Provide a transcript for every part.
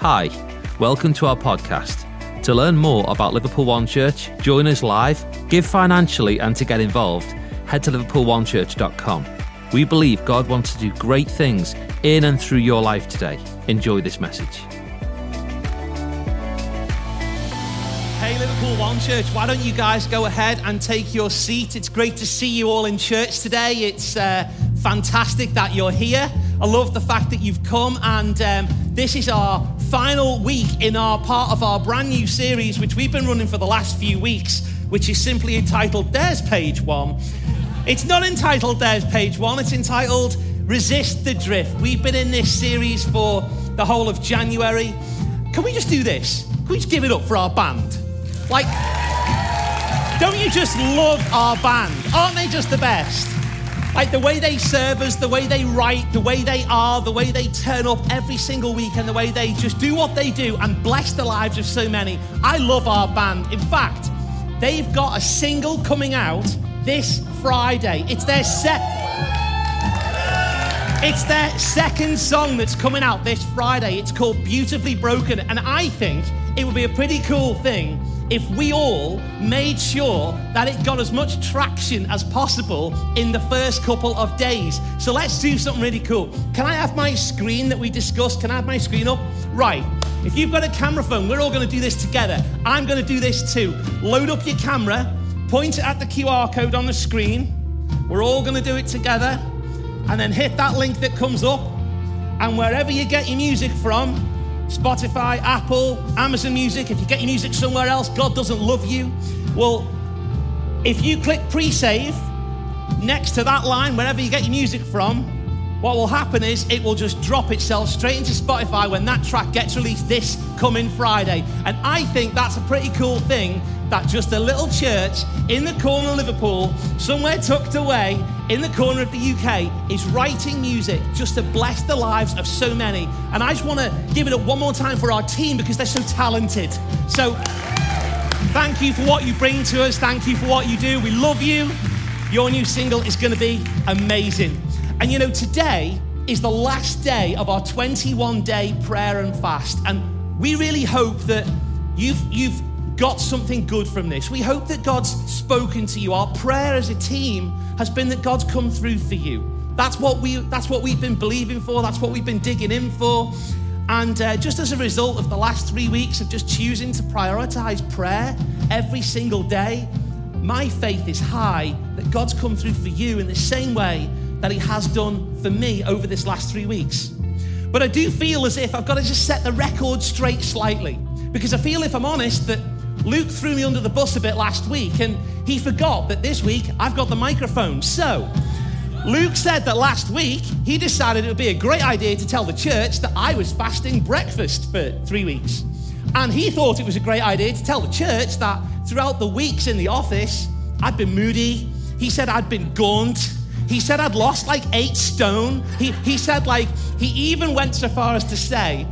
Hi, welcome to our podcast. To learn more about Liverpool One Church, join us live, give financially, and to get involved, head to liverpoolonechurch.com. We believe God wants to do great things in and through your life today. Enjoy this message. Hey, Liverpool One Church, why don't you guys go ahead and take your seat? It's great to see you all in church today. It's uh, fantastic that you're here. I love the fact that you've come, and um, this is our final week in our part of our brand new series, which we've been running for the last few weeks, which is simply entitled There's Page One. It's not entitled There's Page One, it's entitled Resist the Drift. We've been in this series for the whole of January. Can we just do this? Can we just give it up for our band? Like, don't you just love our band? Aren't they just the best? Like the way they serve us, the way they write, the way they are, the way they turn up every single week, and the way they just do what they do and bless the lives of so many. I love our band. In fact, they've got a single coming out this Friday. It's their set. It's their second song that's coming out this Friday. It's called Beautifully Broken. And I think it would be a pretty cool thing if we all made sure that it got as much traction as possible in the first couple of days. So let's do something really cool. Can I have my screen that we discussed? Can I have my screen up? Right. If you've got a camera phone, we're all going to do this together. I'm going to do this too. Load up your camera, point it at the QR code on the screen. We're all going to do it together and then hit that link that comes up. And wherever you get your music from, Spotify, Apple, Amazon Music, if you get your music somewhere else, God doesn't love you. Well, if you click pre save next to that line, wherever you get your music from, what will happen is it will just drop itself straight into Spotify when that track gets released this coming Friday. And I think that's a pretty cool thing that just a little church in the corner of Liverpool, somewhere tucked away in the corner of the UK, is writing music just to bless the lives of so many. And I just want to give it up one more time for our team because they're so talented. So thank you for what you bring to us. Thank you for what you do. We love you. Your new single is going to be amazing. And you know, today is the last day of our 21 day prayer and fast. And we really hope that you've, you've got something good from this. We hope that God's spoken to you. Our prayer as a team has been that God's come through for you. That's what we that's what we've been believing for. That's what we've been digging in for. And uh, just as a result of the last three weeks of just choosing to prioritize prayer every single day, my faith is high that God's come through for you in the same way that He has done for me over this last three weeks. But I do feel as if I've got to just set the record straight slightly because I feel, if I'm honest, that Luke threw me under the bus a bit last week and he forgot that this week I've got the microphone. So, Luke said that last week he decided it would be a great idea to tell the church that I was fasting breakfast for three weeks. And he thought it was a great idea to tell the church that throughout the weeks in the office, I'd been moody. He said I'd been gaunt. He said I'd lost like eight stone. He, he said, like, he even went so far as to say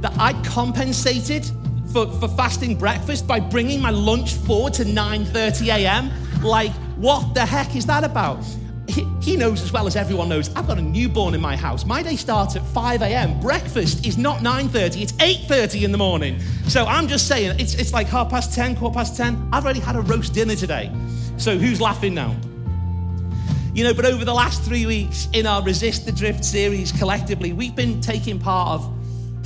that I'd compensated for, for fasting breakfast by bringing my lunch forward to 9.30 a.m. Like, what the heck is that about? He, he knows as well as everyone knows, I've got a newborn in my house. My day starts at 5 a.m. Breakfast is not 9.30, it's 8.30 in the morning. So I'm just saying, it's, it's like half past 10, quarter past 10. I've already had a roast dinner today. So who's laughing now? You know, but over the last three weeks in our Resist the Drift series collectively, we've been taking part of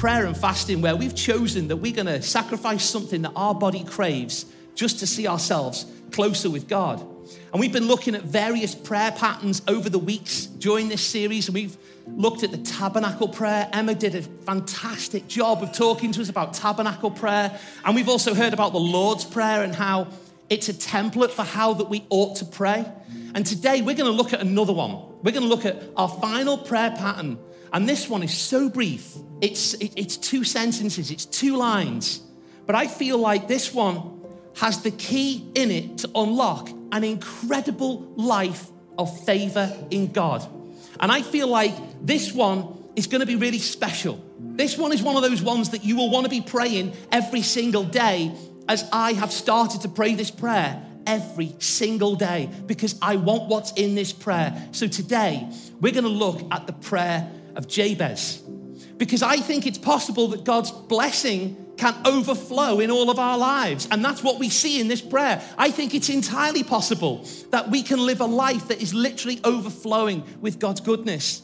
prayer and fasting where we've chosen that we're going to sacrifice something that our body craves just to see ourselves closer with God. And we've been looking at various prayer patterns over the weeks during this series, and we've looked at the tabernacle prayer. Emma did a fantastic job of talking to us about tabernacle prayer. And we've also heard about the Lord's Prayer and how it's a template for how that we ought to pray. And today we're going to look at another one. We're going to look at our final prayer pattern and this one is so brief. It's, it, it's two sentences, it's two lines. But I feel like this one has the key in it to unlock an incredible life of favor in God. And I feel like this one is going to be really special. This one is one of those ones that you will want to be praying every single day, as I have started to pray this prayer every single day because I want what's in this prayer. So today, we're going to look at the prayer of Jabez. because I think it's possible that God's blessing can overflow in all of our lives. And that's what we see in this prayer. I think it's entirely possible that we can live a life that is literally overflowing with God's goodness.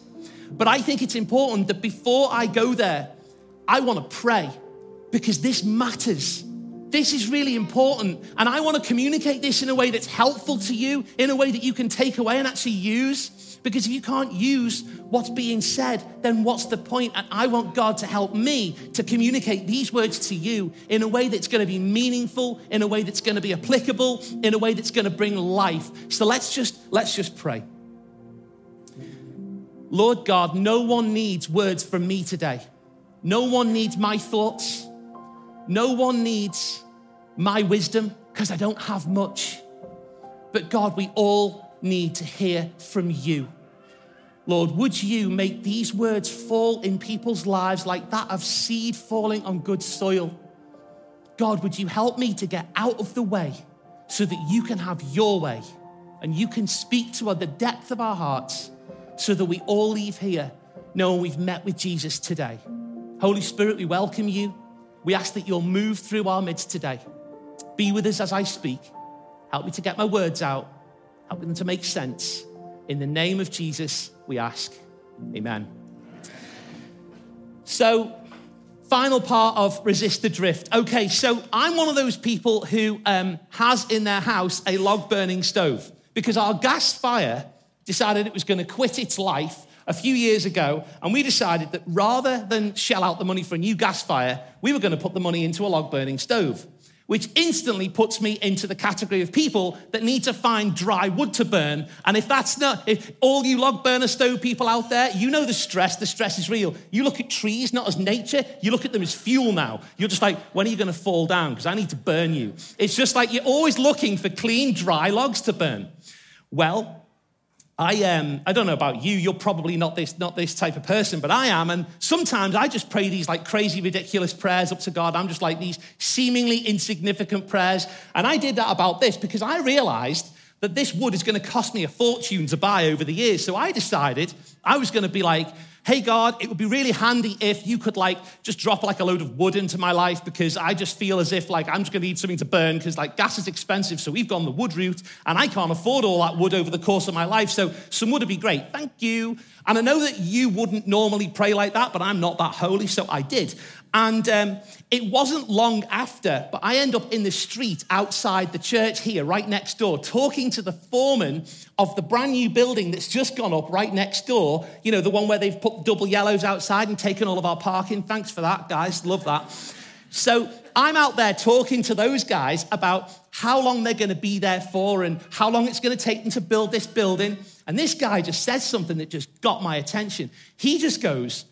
But I think it's important that before I go there, I want to pray because this matters. This is really important. And I want to communicate this in a way that's helpful to you, in a way that you can take away and actually use. Because if you can't use what's being said, then what's the point? And I want God to help me to communicate these words to you in a way that's going to be meaningful, in a way that's going to be applicable, in a way that's going to bring life. So let's just let's just pray. Lord God, no one needs words from me today. No one needs my thoughts. No one needs my wisdom because I don't have much. But God, we all need to hear from you. Lord, would you make these words fall in people's lives like that of seed falling on good soil? God, would you help me to get out of the way so that you can have your way and you can speak to the depth of our hearts so that we all leave here knowing we've met with Jesus today. Holy Spirit, we welcome you. We ask that you'll move through our midst today. Be with us as I speak. Help me to get my words out. Help them to make sense. In the name of Jesus, we ask. Amen. So, final part of resist the drift. Okay, so I'm one of those people who um, has in their house a log burning stove because our gas fire decided it was going to quit its life a few years ago, and we decided that rather than shell out the money for a new gas fire, we were going to put the money into a log burning stove which instantly puts me into the category of people that need to find dry wood to burn. And if that's not, if all you log burner stove people out there, you know the stress, the stress is real. You look at trees not as nature, you look at them as fuel now. You're just like, when are you going to fall down? Because I need to burn you. It's just like you're always looking for clean, dry logs to burn. Well, I, um, I don't know about you, you're probably not this, not this type of person, but I am. And sometimes I just pray these like crazy, ridiculous prayers up to God. I'm just like these seemingly insignificant prayers. And I did that about this because I realized that this wood is going to cost me a fortune to buy over the years. So I decided I was going to be like, hey God, it would be really handy if you could like just drop like a load of wood into my life because I just feel as if like I'm just gonna need something to burn because like gas is expensive. So we've gone the wood route and I can't afford all that wood over the course of my life. So some wood would be great. Thank you. And I know that you wouldn't normally pray like that, but I'm not that holy, so I did. And um, it wasn't long after, but I end up in the street outside the church here, right next door, talking to the foreman of the brand new building that's just gone up right next door. You know, the one where they've put double yellows outside and taken all of our parking. Thanks for that, guys. Love that. So I'm out there talking to those guys about how long they're going to be there for and how long it's going to take them to build this building. And this guy just says something that just got my attention. He just goes,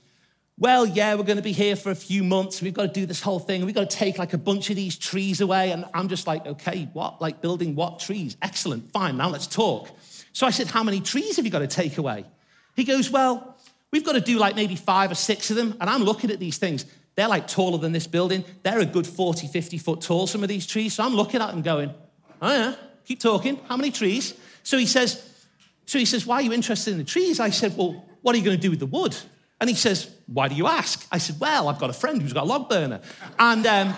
well, yeah, we're going to be here for a few months. We've got to do this whole thing. We've got to take like a bunch of these trees away. And I'm just like, okay, what? Like building what trees? Excellent. Fine. Now let's talk. So I said, how many trees have you got to take away? He goes, well, we've got to do like maybe five or six of them. And I'm looking at these things. They're like taller than this building. They're a good 40, 50 foot tall, some of these trees. So I'm looking at them going, oh yeah, keep talking. How many trees? So he says, so he says, why are you interested in the trees? I said, well, what are you going to do with the wood? And he says, Why do you ask? I said, Well, I've got a friend who's got a log burner. And um,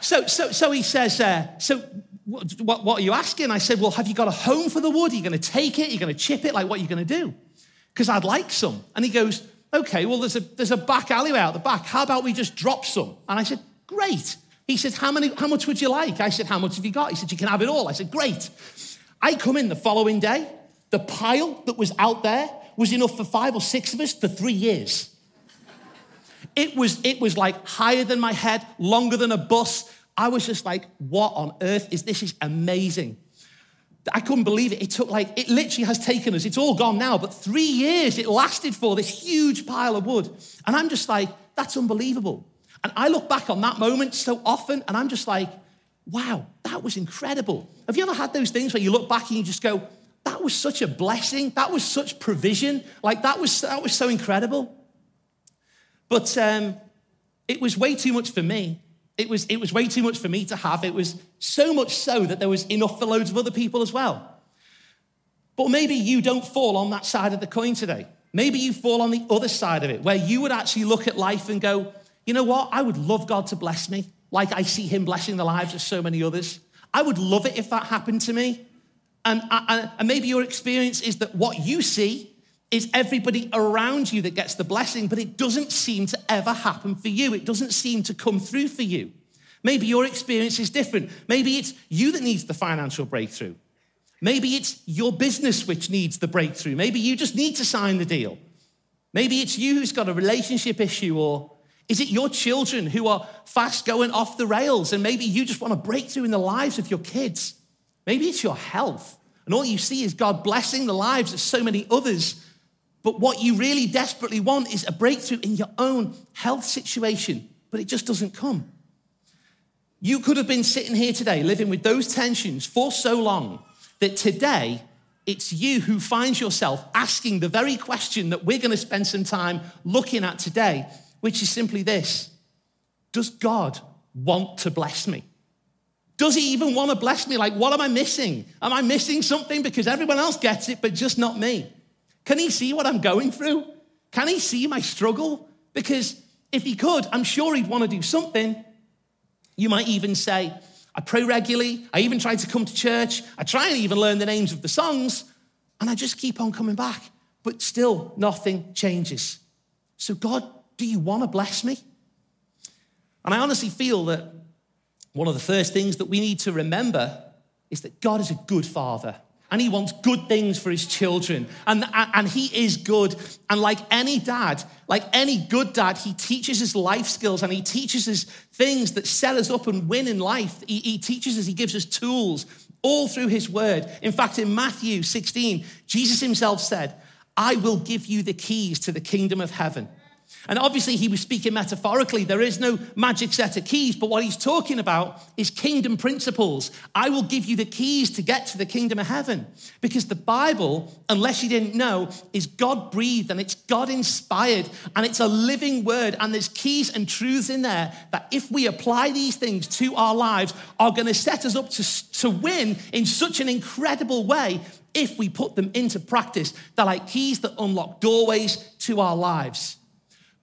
so, so, so he says, uh, So what, what, what, are you asking? I said, Well, have you got a home for the wood? Are you going to take it? Are you going to chip it? Like, what are you going to do? Because I'd like some. And he goes, Okay, well, there's a, there's a back alleyway out the back. How about we just drop some? And I said, Great. He said, how, many, how much would you like? I said, How much have you got? He said, You can have it all. I said, Great. I come in the following day. The pile that was out there was enough for five or six of us for three years. It was, it was like higher than my head, longer than a bus. I was just like, what on earth is this? Is amazing. I couldn't believe it. It took like, it literally has taken us, it's all gone now, but three years it lasted for this huge pile of wood. And I'm just like, that's unbelievable. And I look back on that moment so often and I'm just like, wow, that was incredible. Have you ever had those things where you look back and you just go, that was such a blessing. That was such provision. Like that was, that was so incredible. But um, it was way too much for me. It was, it was way too much for me to have. It was so much so that there was enough for loads of other people as well. But maybe you don't fall on that side of the coin today. Maybe you fall on the other side of it, where you would actually look at life and go, you know what? I would love God to bless me, like I see Him blessing the lives of so many others. I would love it if that happened to me. And, and, and maybe your experience is that what you see is everybody around you that gets the blessing, but it doesn't seem to ever happen for you. It doesn't seem to come through for you. Maybe your experience is different. Maybe it's you that needs the financial breakthrough. Maybe it's your business which needs the breakthrough. Maybe you just need to sign the deal. Maybe it's you who's got a relationship issue, or is it your children who are fast going off the rails? And maybe you just want a breakthrough in the lives of your kids. Maybe it's your health. And all you see is God blessing the lives of so many others. But what you really desperately want is a breakthrough in your own health situation, but it just doesn't come. You could have been sitting here today living with those tensions for so long that today it's you who finds yourself asking the very question that we're going to spend some time looking at today, which is simply this Does God want to bless me? Does he even want to bless me? Like, what am I missing? Am I missing something because everyone else gets it, but just not me? Can he see what I'm going through? Can he see my struggle? Because if he could, I'm sure he'd want to do something. You might even say, I pray regularly. I even try to come to church. I try and even learn the names of the songs, and I just keep on coming back. But still, nothing changes. So, God, do you want to bless me? And I honestly feel that one of the first things that we need to remember is that God is a good father and he wants good things for his children. And, and he is good. And like any dad, like any good dad, he teaches us life skills and he teaches us things that set us up and win in life. He, he teaches us, he gives us tools all through his word. In fact, in Matthew 16, Jesus himself said, I will give you the keys to the kingdom of heaven. And obviously, he was speaking metaphorically. There is no magic set of keys, but what he's talking about is kingdom principles. I will give you the keys to get to the kingdom of heaven. Because the Bible, unless you didn't know, is God breathed and it's God inspired and it's a living word. And there's keys and truths in there that, if we apply these things to our lives, are going to set us up to, to win in such an incredible way if we put them into practice. They're like keys that unlock doorways to our lives.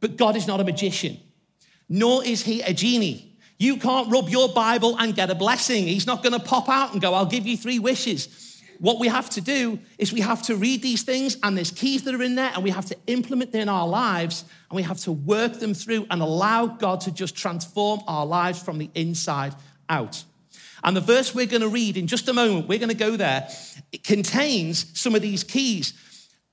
But God is not a magician, nor is he a genie. You can't rub your Bible and get a blessing. He's not going to pop out and go, I'll give you three wishes. What we have to do is we have to read these things, and there's keys that are in there, and we have to implement them in our lives, and we have to work them through and allow God to just transform our lives from the inside out. And the verse we're going to read in just a moment, we're going to go there, it contains some of these keys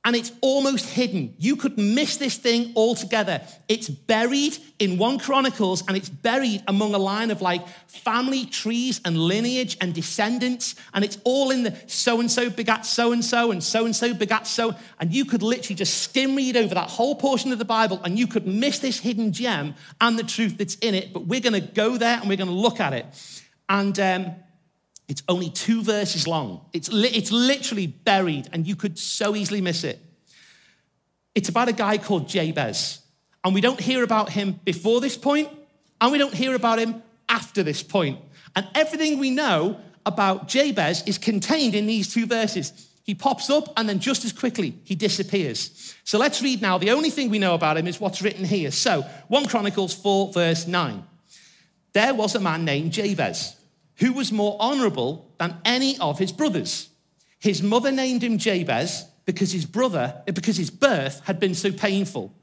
and it's almost hidden. You could miss this thing altogether. It's buried in 1 Chronicles and it's buried among a line of like family trees and lineage and descendants. And it's all in the so and so begat so and so and so and so begat so. And you could literally just skim read over that whole portion of the Bible and you could miss this hidden gem and the truth that's in it. But we're going to go there and we're going to look at it. And um, it's only two verses long. It's, li- it's literally buried, and you could so easily miss it. It's about a guy called Jabez. And we don't hear about him before this point, and we don't hear about him after this point. And everything we know about Jabez is contained in these two verses. He pops up and then just as quickly he disappears. So let's read now. The only thing we know about him is what's written here. So 1 Chronicles 4, verse 9. There was a man named Jabez who was more honorable than any of his brothers. His mother named him Jabez because his brother, eh, because his birth had been so painful.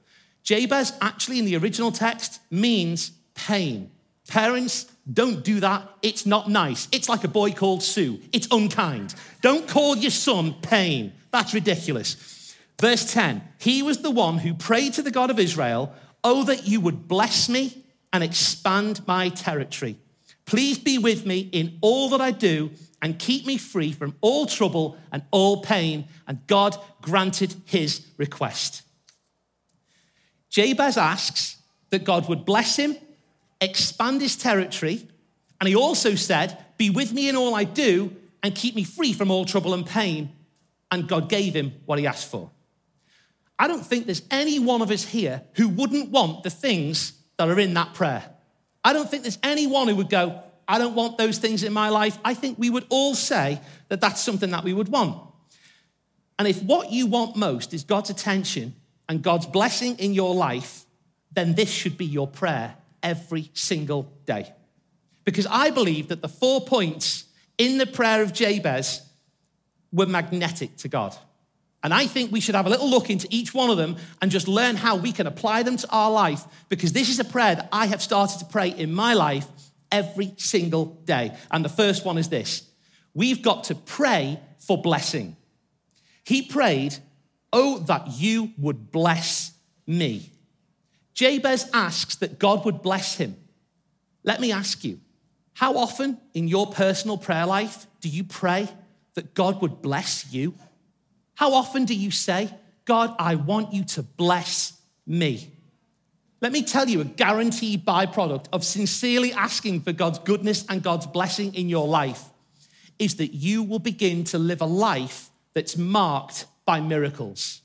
Jabez actually in the original text means pain. Parents, don't do that. It's not nice. It's like a boy called Sue. It's unkind. Don't call your son pain. That's ridiculous. Verse 10 He was the one who prayed to the God of Israel, Oh, that you would bless me and expand my territory. Please be with me in all that I do and keep me free from all trouble and all pain. And God granted his request. Jabez asks that God would bless him, expand his territory, and he also said, Be with me in all I do and keep me free from all trouble and pain. And God gave him what he asked for. I don't think there's any one of us here who wouldn't want the things that are in that prayer. I don't think there's anyone who would go, I don't want those things in my life. I think we would all say that that's something that we would want. And if what you want most is God's attention, and God's blessing in your life, then this should be your prayer every single day. Because I believe that the four points in the prayer of Jabez were magnetic to God. And I think we should have a little look into each one of them and just learn how we can apply them to our life because this is a prayer that I have started to pray in my life every single day. And the first one is this we've got to pray for blessing. He prayed, Oh, that you would bless me. Jabez asks that God would bless him. Let me ask you, how often in your personal prayer life do you pray that God would bless you? How often do you say, God, I want you to bless me? Let me tell you a guaranteed byproduct of sincerely asking for God's goodness and God's blessing in your life is that you will begin to live a life that's marked by miracles.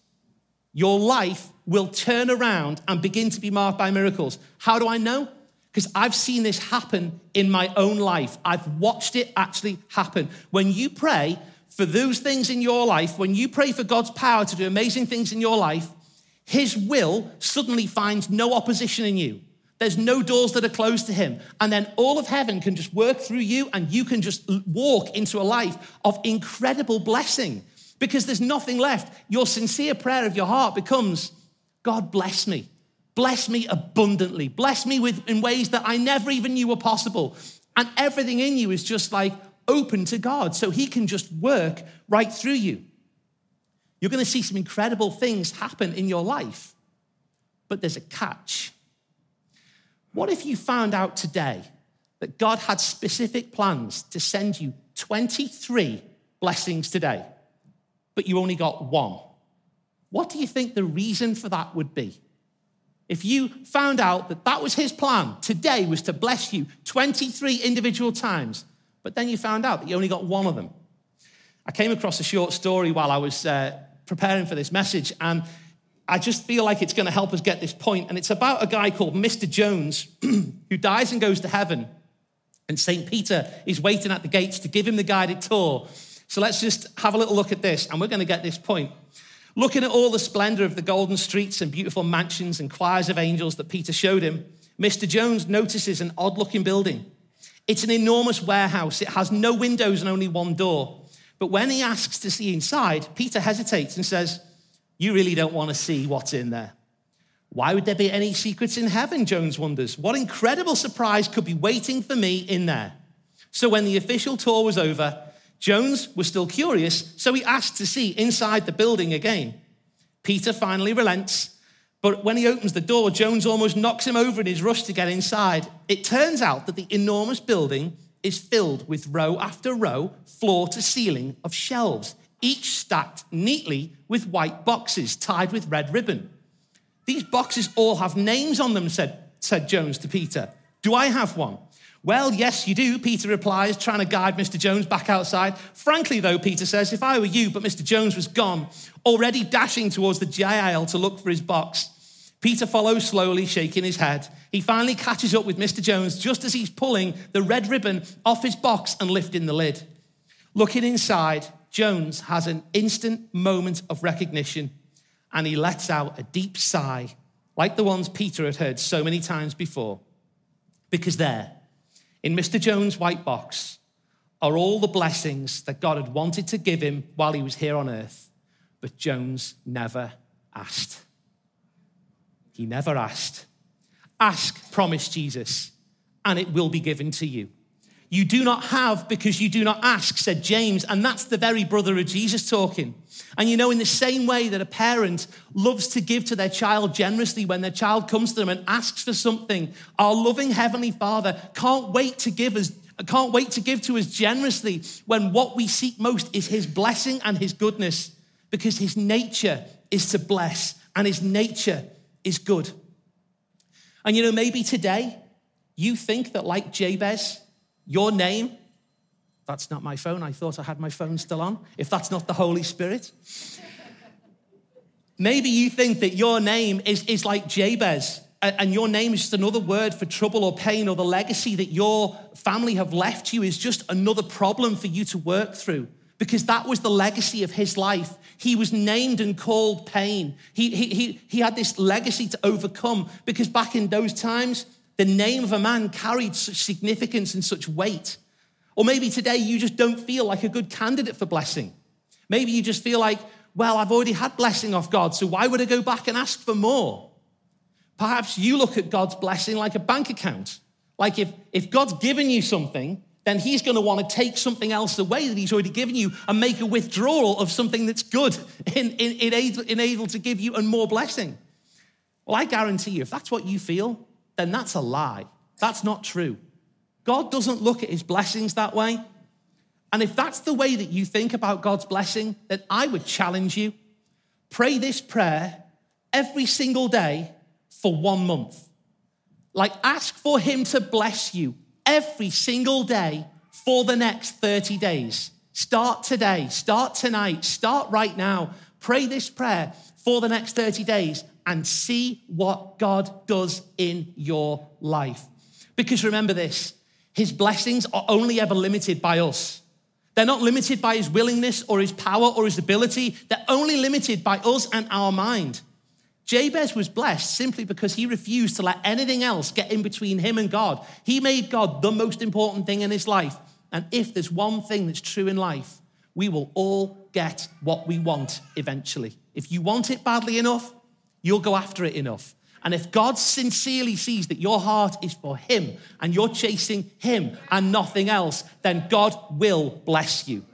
Your life will turn around and begin to be marked by miracles. How do I know? Because I've seen this happen in my own life. I've watched it actually happen. When you pray for those things in your life, when you pray for God's power to do amazing things in your life, His will suddenly finds no opposition in you. There's no doors that are closed to Him. And then all of heaven can just work through you and you can just walk into a life of incredible blessing because there's nothing left. Your sincere prayer of your heart becomes God, bless me. Bless me abundantly. Bless me with, in ways that I never even knew were possible. And everything in you is just like open to God so He can just work right through you. You're going to see some incredible things happen in your life, but there's a catch. What if you found out today that God had specific plans to send you 23 blessings today, but you only got one? What do you think the reason for that would be? If you found out that that was his plan today was to bless you 23 individual times, but then you found out that you only got one of them. I came across a short story while I was uh, preparing for this message, and I just feel like it's going to help us get this point. And it's about a guy called Mr. Jones who dies and goes to heaven. And St. Peter is waiting at the gates to give him the guided tour. So let's just have a little look at this, and we're going to get this point. Looking at all the splendor of the golden streets and beautiful mansions and choirs of angels that Peter showed him, Mr. Jones notices an odd looking building. It's an enormous warehouse. It has no windows and only one door. But when he asks to see inside, Peter hesitates and says, You really don't want to see what's in there. Why would there be any secrets in heaven? Jones wonders. What incredible surprise could be waiting for me in there? So when the official tour was over, Jones was still curious, so he asked to see inside the building again. Peter finally relents, but when he opens the door, Jones almost knocks him over in his rush to get inside. It turns out that the enormous building is filled with row after row, floor to ceiling of shelves, each stacked neatly with white boxes tied with red ribbon. These boxes all have names on them, said, said Jones to Peter. Do I have one? Well, yes, you do, Peter replies, trying to guide Mr. Jones back outside. Frankly, though, Peter says, if I were you, but Mr. Jones was gone, already dashing towards the jail to look for his box. Peter follows slowly, shaking his head. He finally catches up with Mr. Jones just as he's pulling the red ribbon off his box and lifting the lid. Looking inside, Jones has an instant moment of recognition and he lets out a deep sigh, like the ones Peter had heard so many times before. Because there, in Mr. Jones' white box are all the blessings that God had wanted to give him while he was here on earth, but Jones never asked. He never asked. Ask, promised Jesus, and it will be given to you. You do not have because you do not ask, said James. And that's the very brother of Jesus talking. And you know, in the same way that a parent loves to give to their child generously when their child comes to them and asks for something, our loving Heavenly Father can't wait to give us. Can't wait to give to us generously when what we seek most is His blessing and His goodness, because His nature is to bless and His nature is good. And you know, maybe today you think that, like Jabez, your name, that's not my phone. I thought I had my phone still on. If that's not the Holy Spirit. Maybe you think that your name is, is like Jabez, and your name is just another word for trouble or pain, or the legacy that your family have left you is just another problem for you to work through. because that was the legacy of his life. He was named and called pain. He, he, he, he had this legacy to overcome because back in those times, the name of a man carried such significance and such weight. Or maybe today you just don't feel like a good candidate for blessing. Maybe you just feel like, well, I've already had blessing of God, so why would I go back and ask for more? Perhaps you look at God's blessing like a bank account. Like if, if God's given you something, then he's going to want to take something else away that he's already given you and make a withdrawal of something that's good in, in, in, able, in able to give you and more blessing. Well, I guarantee you, if that's what you feel, then that's a lie. That's not true. God doesn't look at his blessings that way. And if that's the way that you think about God's blessing, then I would challenge you pray this prayer every single day for one month. Like, ask for him to bless you every single day for the next 30 days. Start today, start tonight, start right now. Pray this prayer for the next 30 days and see what God does in your life. Because remember this His blessings are only ever limited by us. They're not limited by His willingness or His power or His ability, they're only limited by us and our mind. Jabez was blessed simply because he refused to let anything else get in between him and God. He made God the most important thing in his life. And if there's one thing that's true in life, we will all get what we want eventually. If you want it badly enough, you'll go after it enough. And if God sincerely sees that your heart is for Him and you're chasing Him and nothing else, then God will bless you.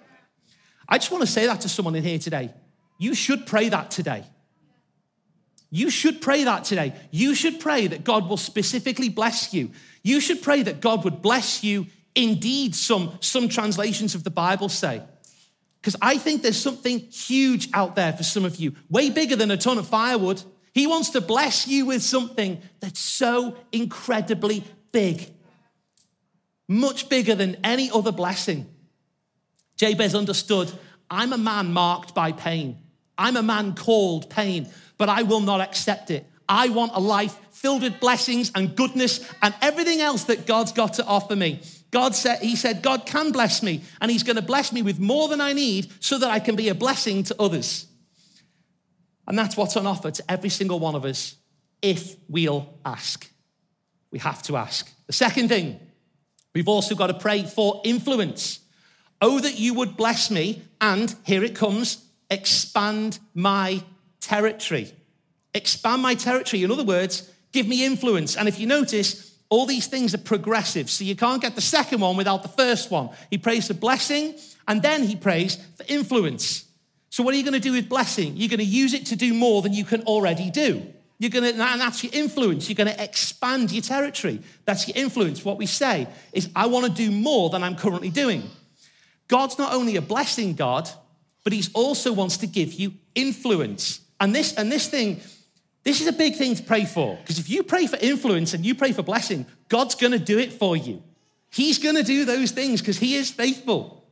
I just want to say that to someone in here today. You should pray that today. You should pray that today. You should pray that God will specifically bless you. You should pray that God would bless you indeed, some, some translations of the Bible say. Because I think there's something huge out there for some of you, way bigger than a ton of firewood. He wants to bless you with something that's so incredibly big, much bigger than any other blessing. Jabez understood I'm a man marked by pain, I'm a man called pain, but I will not accept it. I want a life filled with blessings and goodness and everything else that God's got to offer me. God said, He said, God can bless me, and He's going to bless me with more than I need so that I can be a blessing to others. And that's what's on offer to every single one of us if we'll ask. We have to ask. The second thing, we've also got to pray for influence. Oh, that you would bless me, and here it comes expand my territory. Expand my territory. In other words, give me influence. And if you notice, all these things are progressive. So you can't get the second one without the first one. He prays for blessing, and then he prays for influence. So, what are you going to do with blessing? You're going to use it to do more than you can already do. You're going to, and that's your influence. You're going to expand your territory. That's your influence. What we say is, I want to do more than I'm currently doing. God's not only a blessing God, but He also wants to give you influence. And this, and this thing, this is a big thing to pray for. Because if you pray for influence and you pray for blessing, God's going to do it for you. He's going to do those things because He is faithful.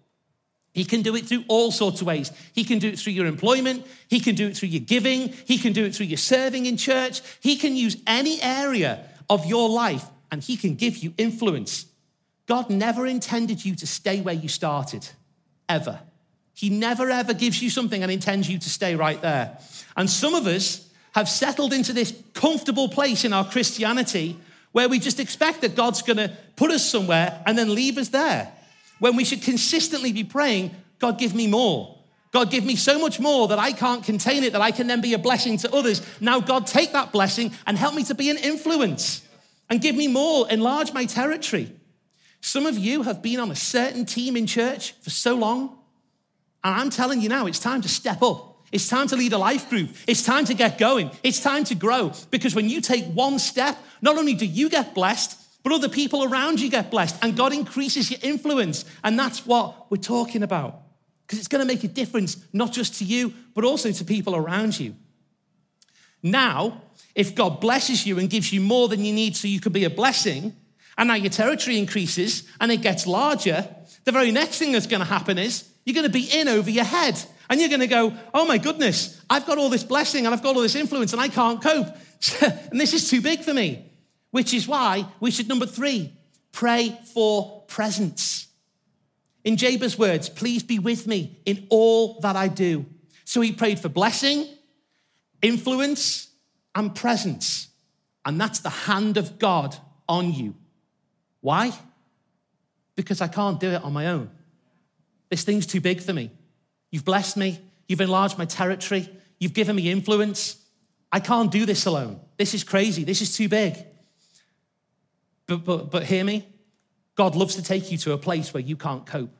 He can do it through all sorts of ways. He can do it through your employment. He can do it through your giving. He can do it through your serving in church. He can use any area of your life and He can give you influence. God never intended you to stay where you started, ever. He never ever gives you something and intends you to stay right there. And some of us have settled into this comfortable place in our Christianity where we just expect that God's going to put us somewhere and then leave us there. When we should consistently be praying, God, give me more. God, give me so much more that I can't contain it, that I can then be a blessing to others. Now, God, take that blessing and help me to be an influence and give me more, enlarge my territory. Some of you have been on a certain team in church for so long and I'm telling you now, it's time to step up. It's time to lead a life group. It's time to get going. It's time to grow. Because when you take one step, not only do you get blessed, but other people around you get blessed. And God increases your influence. And that's what we're talking about. Because it's going to make a difference, not just to you, but also to people around you. Now, if God blesses you and gives you more than you need so you can be a blessing, and now your territory increases and it gets larger, the very next thing that's going to happen is you're going to be in over your head. And you're going to go, oh my goodness, I've got all this blessing and I've got all this influence and I can't cope. and this is too big for me. Which is why we should, number three, pray for presence. In Jabez's words, please be with me in all that I do. So he prayed for blessing, influence, and presence. And that's the hand of God on you. Why? Because I can't do it on my own. This thing's too big for me. You've blessed me, you've enlarged my territory, you've given me influence. I can't do this alone. This is crazy. This is too big. But, but, but hear me God loves to take you to a place where you can't cope.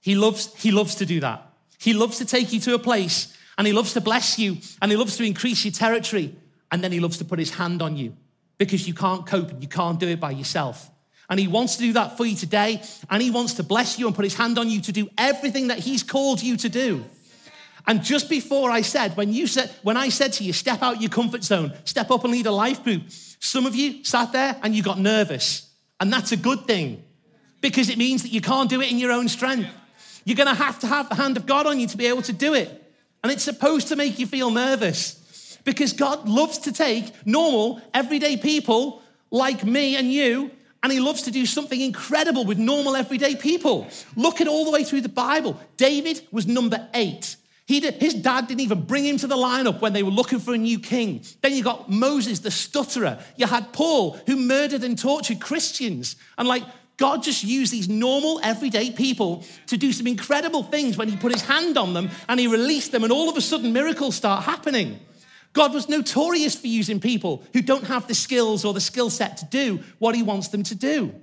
He loves, he loves to do that. He loves to take you to a place and he loves to bless you and he loves to increase your territory and then he loves to put his hand on you because you can't cope and you can't do it by yourself. And he wants to do that for you today and he wants to bless you and put his hand on you to do everything that he's called you to do. And just before I said, when you said, when I said to you, step out your comfort zone, step up and lead a life group, some of you sat there and you got nervous. And that's a good thing because it means that you can't do it in your own strength. You're going to have to have the hand of God on you to be able to do it. And it's supposed to make you feel nervous because God loves to take normal, everyday people like me and you, and He loves to do something incredible with normal, everyday people. Look at all the way through the Bible. David was number eight. He did, his dad didn't even bring him to the lineup when they were looking for a new king. Then you got Moses, the stutterer. You had Paul, who murdered and tortured Christians. And like, God just used these normal, everyday people to do some incredible things when He put His hand on them and He released them, and all of a sudden, miracles start happening. God was notorious for using people who don't have the skills or the skill set to do what He wants them to do.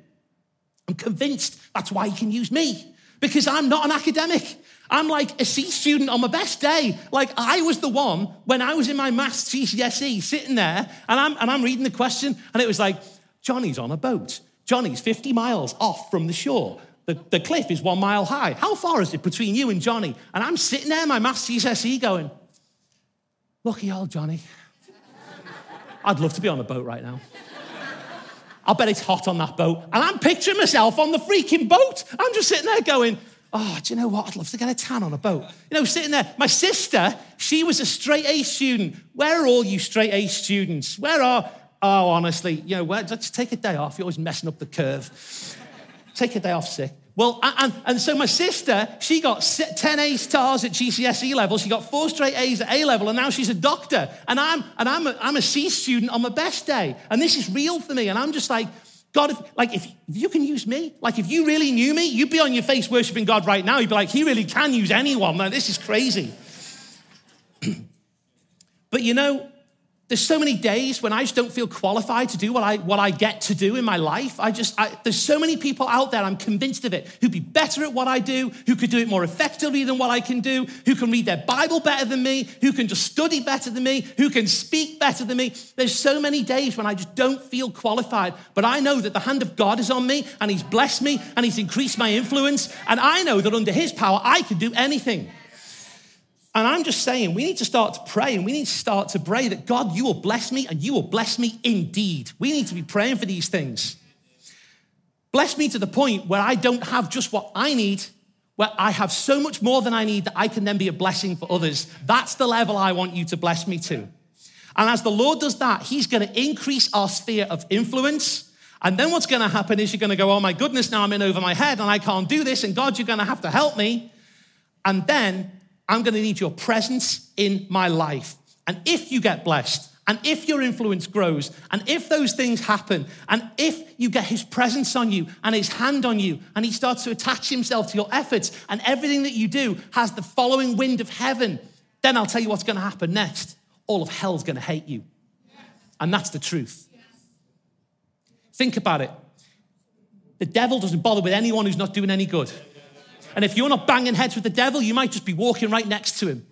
I'm convinced that's why He can use me because I'm not an academic. I'm like a C student on my best day. Like I was the one when I was in my maths GCSE sitting there and I'm, and I'm reading the question and it was like, Johnny's on a boat. Johnny's 50 miles off from the shore. The, the cliff is one mile high. How far is it between you and Johnny? And I'm sitting there, my maths GCSE, going, Lucky old Johnny. I'd love to be on a boat right now. I bet it's hot on that boat. And I'm picturing myself on the freaking boat. I'm just sitting there going, Oh, do you know what? I'd love to get a tan on a boat. You know, sitting there. My sister, she was a straight A student. Where are all you straight A students? Where are Oh, honestly, you know, well, just take a day off. You're always messing up the curve. take a day off sick. Well, and, and so my sister, she got 10 A stars at GCSE level. She got four straight A's at A level, and now she's a doctor. And I'm, and I'm, a, I'm a C student on my best day. And this is real for me. And I'm just like, God, if, like, if, if you can use me, like, if you really knew me, you'd be on your face worshiping God right now. You'd be like, He really can use anyone. Man, this is crazy. but you know, there's so many days when I just don't feel qualified to do what I, what I get to do in my life. I just, I, there's so many people out there, I'm convinced of it, who'd be better at what I do, who could do it more effectively than what I can do, who can read their Bible better than me, who can just study better than me, who can speak better than me. There's so many days when I just don't feel qualified, but I know that the hand of God is on me and He's blessed me and He's increased my influence. And I know that under His power, I can do anything. And I'm just saying, we need to start to pray and we need to start to pray that God, you will bless me and you will bless me indeed. We need to be praying for these things. Bless me to the point where I don't have just what I need, where I have so much more than I need that I can then be a blessing for others. That's the level I want you to bless me to. And as the Lord does that, He's going to increase our sphere of influence. And then what's going to happen is you're going to go, oh my goodness, now I'm in over my head and I can't do this. And God, you're going to have to help me. And then I'm going to need your presence in my life. And if you get blessed, and if your influence grows, and if those things happen, and if you get his presence on you and his hand on you, and he starts to attach himself to your efforts, and everything that you do has the following wind of heaven, then I'll tell you what's going to happen next. All of hell's going to hate you. And that's the truth. Think about it. The devil doesn't bother with anyone who's not doing any good. And if you're not banging heads with the devil, you might just be walking right next to him.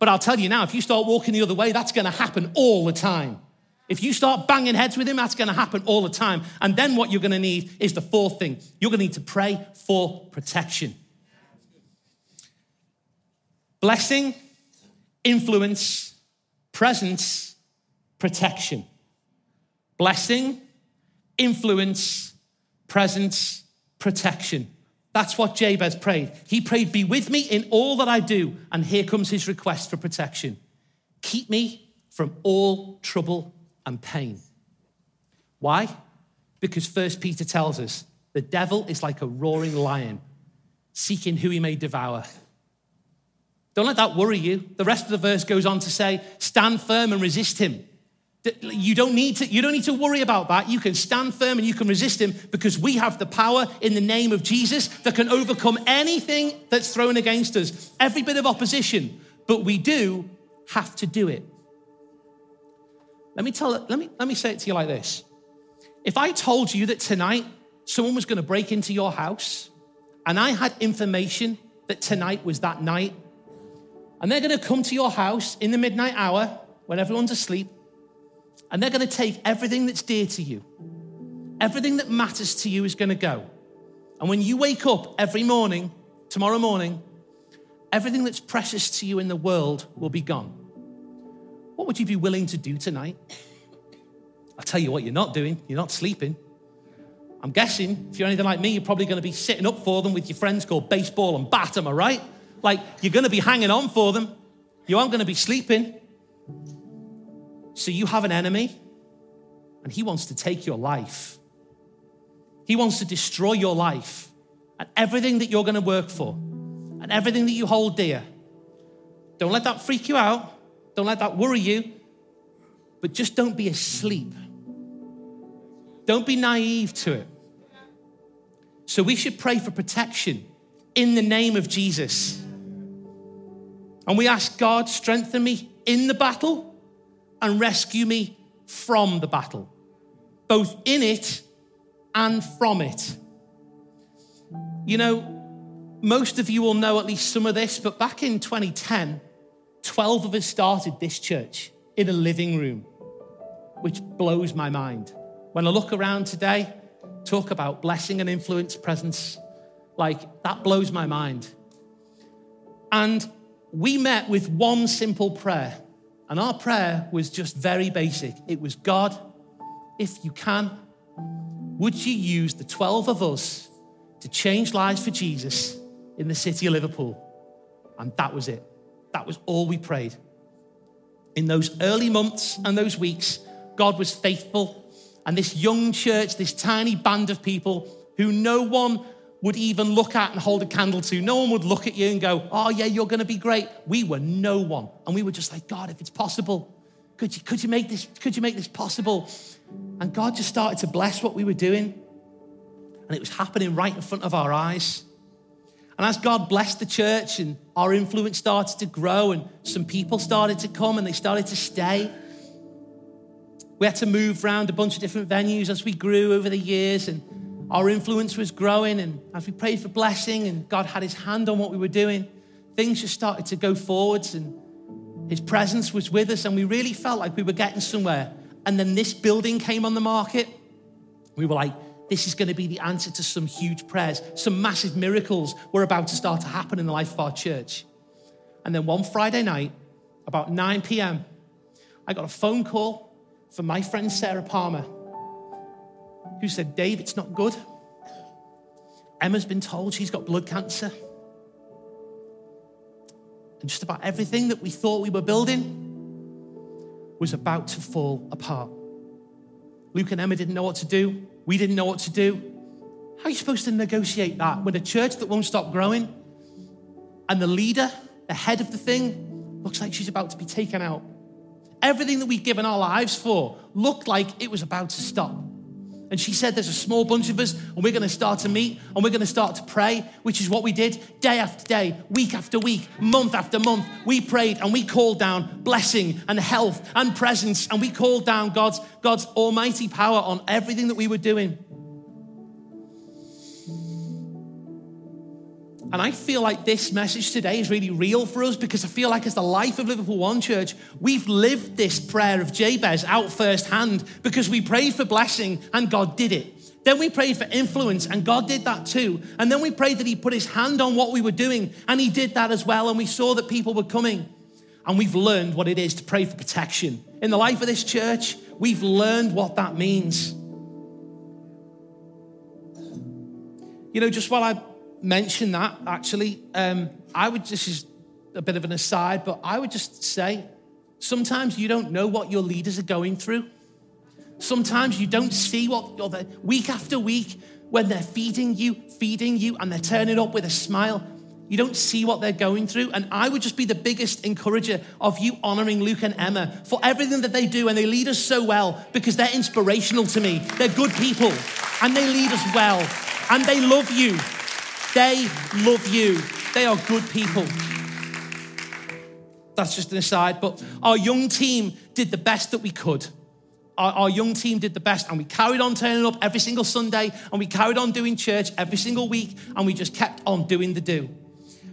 But I'll tell you now, if you start walking the other way, that's going to happen all the time. If you start banging heads with him, that's going to happen all the time. And then what you're going to need is the fourth thing you're going to need to pray for protection. Blessing, influence, presence, protection. Blessing, influence, presence, protection. That's what Jabez prayed. He prayed, Be with me in all that I do. And here comes his request for protection keep me from all trouble and pain. Why? Because First Peter tells us The devil is like a roaring lion, seeking who he may devour. Don't let that worry you. The rest of the verse goes on to say, stand firm and resist him. You don't need to, you don't need to worry about that. You can stand firm and you can resist him because we have the power in the name of Jesus that can overcome anything that's thrown against us, every bit of opposition. But we do have to do it. Let me tell let me let me say it to you like this. If I told you that tonight someone was going to break into your house and I had information that tonight was that night, and they're going to come to your house in the midnight hour when everyone's asleep and they're going to take everything that's dear to you, everything that matters to you is going to go. And when you wake up every morning, tomorrow morning, everything that's precious to you in the world will be gone. What would you be willing to do tonight? I'll tell you what, you're not doing. You're not sleeping. I'm guessing if you're anything like me, you're probably going to be sitting up for them with your friends called baseball and bat, am I right? Like you're going to be hanging on for them. You aren't going to be sleeping. So you have an enemy, and he wants to take your life. He wants to destroy your life and everything that you're going to work for and everything that you hold dear. Don't let that freak you out. Don't let that worry you. But just don't be asleep. Don't be naive to it. So we should pray for protection in the name of Jesus. And we ask God, strengthen me in the battle and rescue me from the battle, both in it and from it. You know, most of you will know at least some of this, but back in 2010, 12 of us started this church in a living room, which blows my mind. When I look around today, talk about blessing and influence presence, like that blows my mind. And we met with one simple prayer and our prayer was just very basic. It was God, if you can, would you use the 12 of us to change lives for Jesus in the city of Liverpool? And that was it. That was all we prayed. In those early months and those weeks, God was faithful. And this young church, this tiny band of people who no one would even look at and hold a candle to. No one would look at you and go, Oh, yeah, you're going to be great. We were no one. And we were just like, God, if it's possible, could you, could you, make, this, could you make this possible? And God just started to bless what we were doing. And it was happening right in front of our eyes. And as God blessed the church and our influence started to grow, and some people started to come and they started to stay, we had to move around a bunch of different venues as we grew over the years. And our influence was growing, and as we prayed for blessing and God had his hand on what we were doing, things just started to go forwards, and his presence was with us, and we really felt like we were getting somewhere. And then this building came on the market. We were like, this is going to be the answer to some huge prayers. Some massive miracles were about to start to happen in the life of our church. And then one Friday night, about 9 p.m., I got a phone call from my friend Sarah Palmer who said, Dave, it's not good. Emma's been told she's got blood cancer. And just about everything that we thought we were building was about to fall apart. Luke and Emma didn't know what to do. We didn't know what to do. How are you supposed to negotiate that with a church that won't stop growing? And the leader, the head of the thing, looks like she's about to be taken out. Everything that we've given our lives for looked like it was about to stop. And she said, There's a small bunch of us, and we're going to start to meet and we're going to start to pray, which is what we did day after day, week after week, month after month. We prayed and we called down blessing and health and presence, and we called down God's, God's almighty power on everything that we were doing. And I feel like this message today is really real for us because I feel like, as the life of Liverpool One Church, we've lived this prayer of Jabez out firsthand because we prayed for blessing and God did it. Then we prayed for influence and God did that too. And then we prayed that He put His hand on what we were doing and He did that as well. And we saw that people were coming. And we've learned what it is to pray for protection. In the life of this church, we've learned what that means. You know, just while I mention that actually. Um, I would, this is a bit of an aside, but I would just say sometimes you don't know what your leaders are going through. Sometimes you don't see what you're there week after week when they're feeding you, feeding you, and they're turning up with a smile. You don't see what they're going through. And I would just be the biggest encourager of you honoring Luke and Emma for everything that they do. And they lead us so well because they're inspirational to me. They're good people and they lead us well and they love you. They love you. They are good people. That's just an aside. But our young team did the best that we could our, our, young team did the best and we carried on turning up every single Sunday and we carried on doing church every single week and we just kept on doing the do.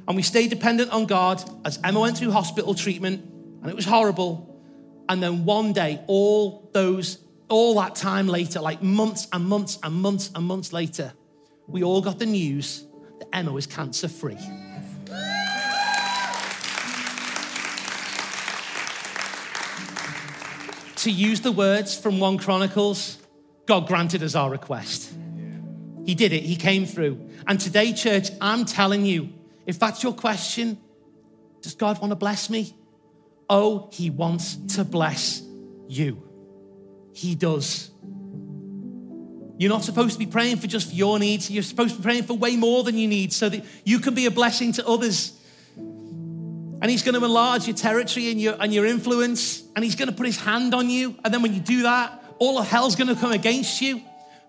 And we stayed dependent on God as Emma went through hospital treatment and it was horrible. And then one day, all those, all that time later, like months and months and months and months later, we all got the news Emma was cancer free. to use the words from 1 Chronicles, God granted us our request. He did it, He came through. And today, church, I'm telling you, if that's your question, does God want to bless me? Oh, He wants to bless you. He does. You're not supposed to be praying for just your needs. You're supposed to be praying for way more than you need so that you can be a blessing to others. And he's going to enlarge your territory and your, and your influence. And he's going to put his hand on you. And then when you do that, all of hell's going to come against you.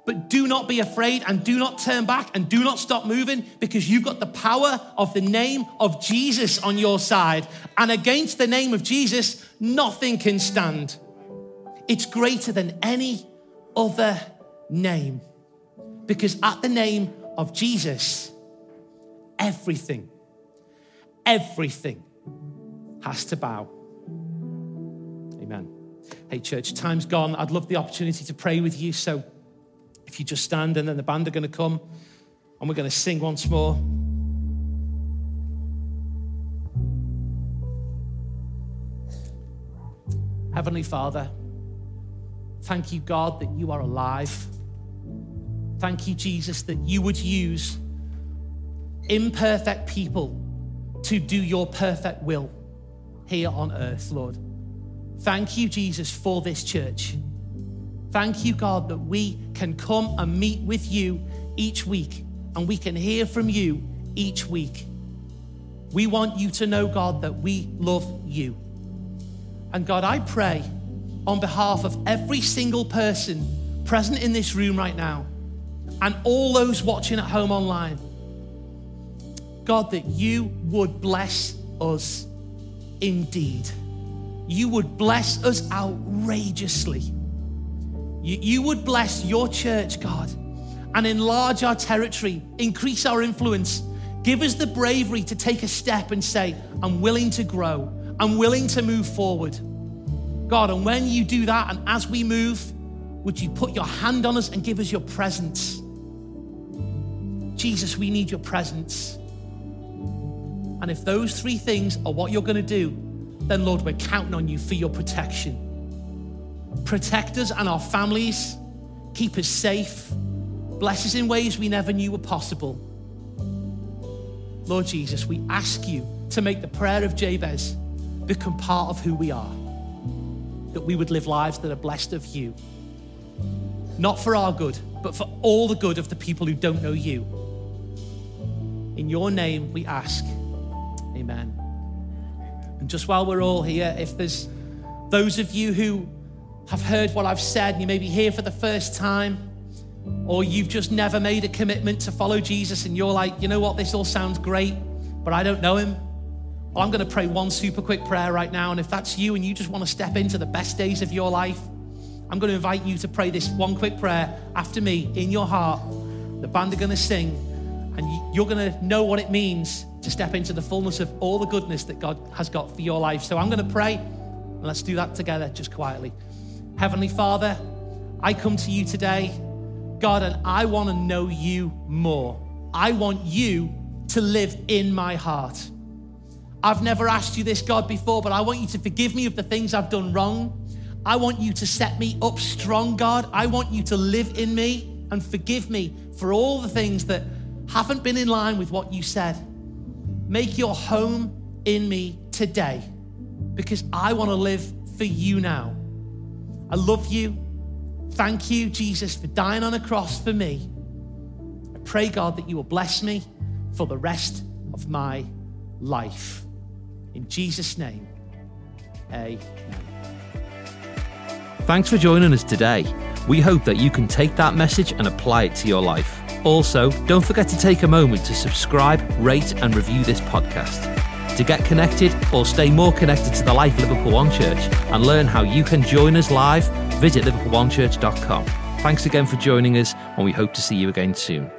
But do not be afraid and do not turn back and do not stop moving because you've got the power of the name of Jesus on your side. And against the name of Jesus, nothing can stand. It's greater than any other name because at the name of Jesus, everything, everything has to bow. Amen. Hey, church, time's gone. I'd love the opportunity to pray with you. So if you just stand and then the band are going to come and we're going to sing once more. Heavenly Father, thank you, God, that you are alive. Thank you, Jesus, that you would use imperfect people to do your perfect will here on earth, Lord. Thank you, Jesus, for this church. Thank you, God, that we can come and meet with you each week and we can hear from you each week. We want you to know, God, that we love you. And God, I pray on behalf of every single person present in this room right now and all those watching at home online, God, that you would bless us indeed. You would bless us outrageously. You, you would bless your church, God, and enlarge our territory, increase our influence. Give us the bravery to take a step and say, I'm willing to grow, I'm willing to move forward. God, and when you do that, and as we move, would you put your hand on us and give us your presence? Jesus, we need your presence. And if those three things are what you're going to do, then Lord, we're counting on you for your protection. Protect us and our families, keep us safe, bless us in ways we never knew were possible. Lord Jesus, we ask you to make the prayer of Jabez become part of who we are, that we would live lives that are blessed of you, not for our good, but for all the good of the people who don't know you. In your name we ask. Amen. And just while we're all here, if there's those of you who have heard what I've said and you may be here for the first time, or you've just never made a commitment to follow Jesus and you're like, you know what, this all sounds great, but I don't know him. Well, I'm going to pray one super quick prayer right now. And if that's you and you just want to step into the best days of your life, I'm going to invite you to pray this one quick prayer after me in your heart. The band are going to sing, and you're going to know what it means to step into the fullness of all the goodness that God has got for your life. So I'm going to pray, and let's do that together just quietly. Heavenly Father, I come to you today, God, and I want to know you more. I want you to live in my heart. I've never asked you this, God, before, but I want you to forgive me of the things I've done wrong. I want you to set me up strong, God. I want you to live in me and forgive me for all the things that haven't been in line with what you said. Make your home in me today because I want to live for you now. I love you. Thank you, Jesus, for dying on a cross for me. I pray, God, that you will bless me for the rest of my life. In Jesus' name, amen. Thanks for joining us today. We hope that you can take that message and apply it to your life. Also, don't forget to take a moment to subscribe, rate, and review this podcast. To get connected or stay more connected to the life of Liverpool One Church and learn how you can join us live, visit liverpoolonechurch.com. Thanks again for joining us, and we hope to see you again soon.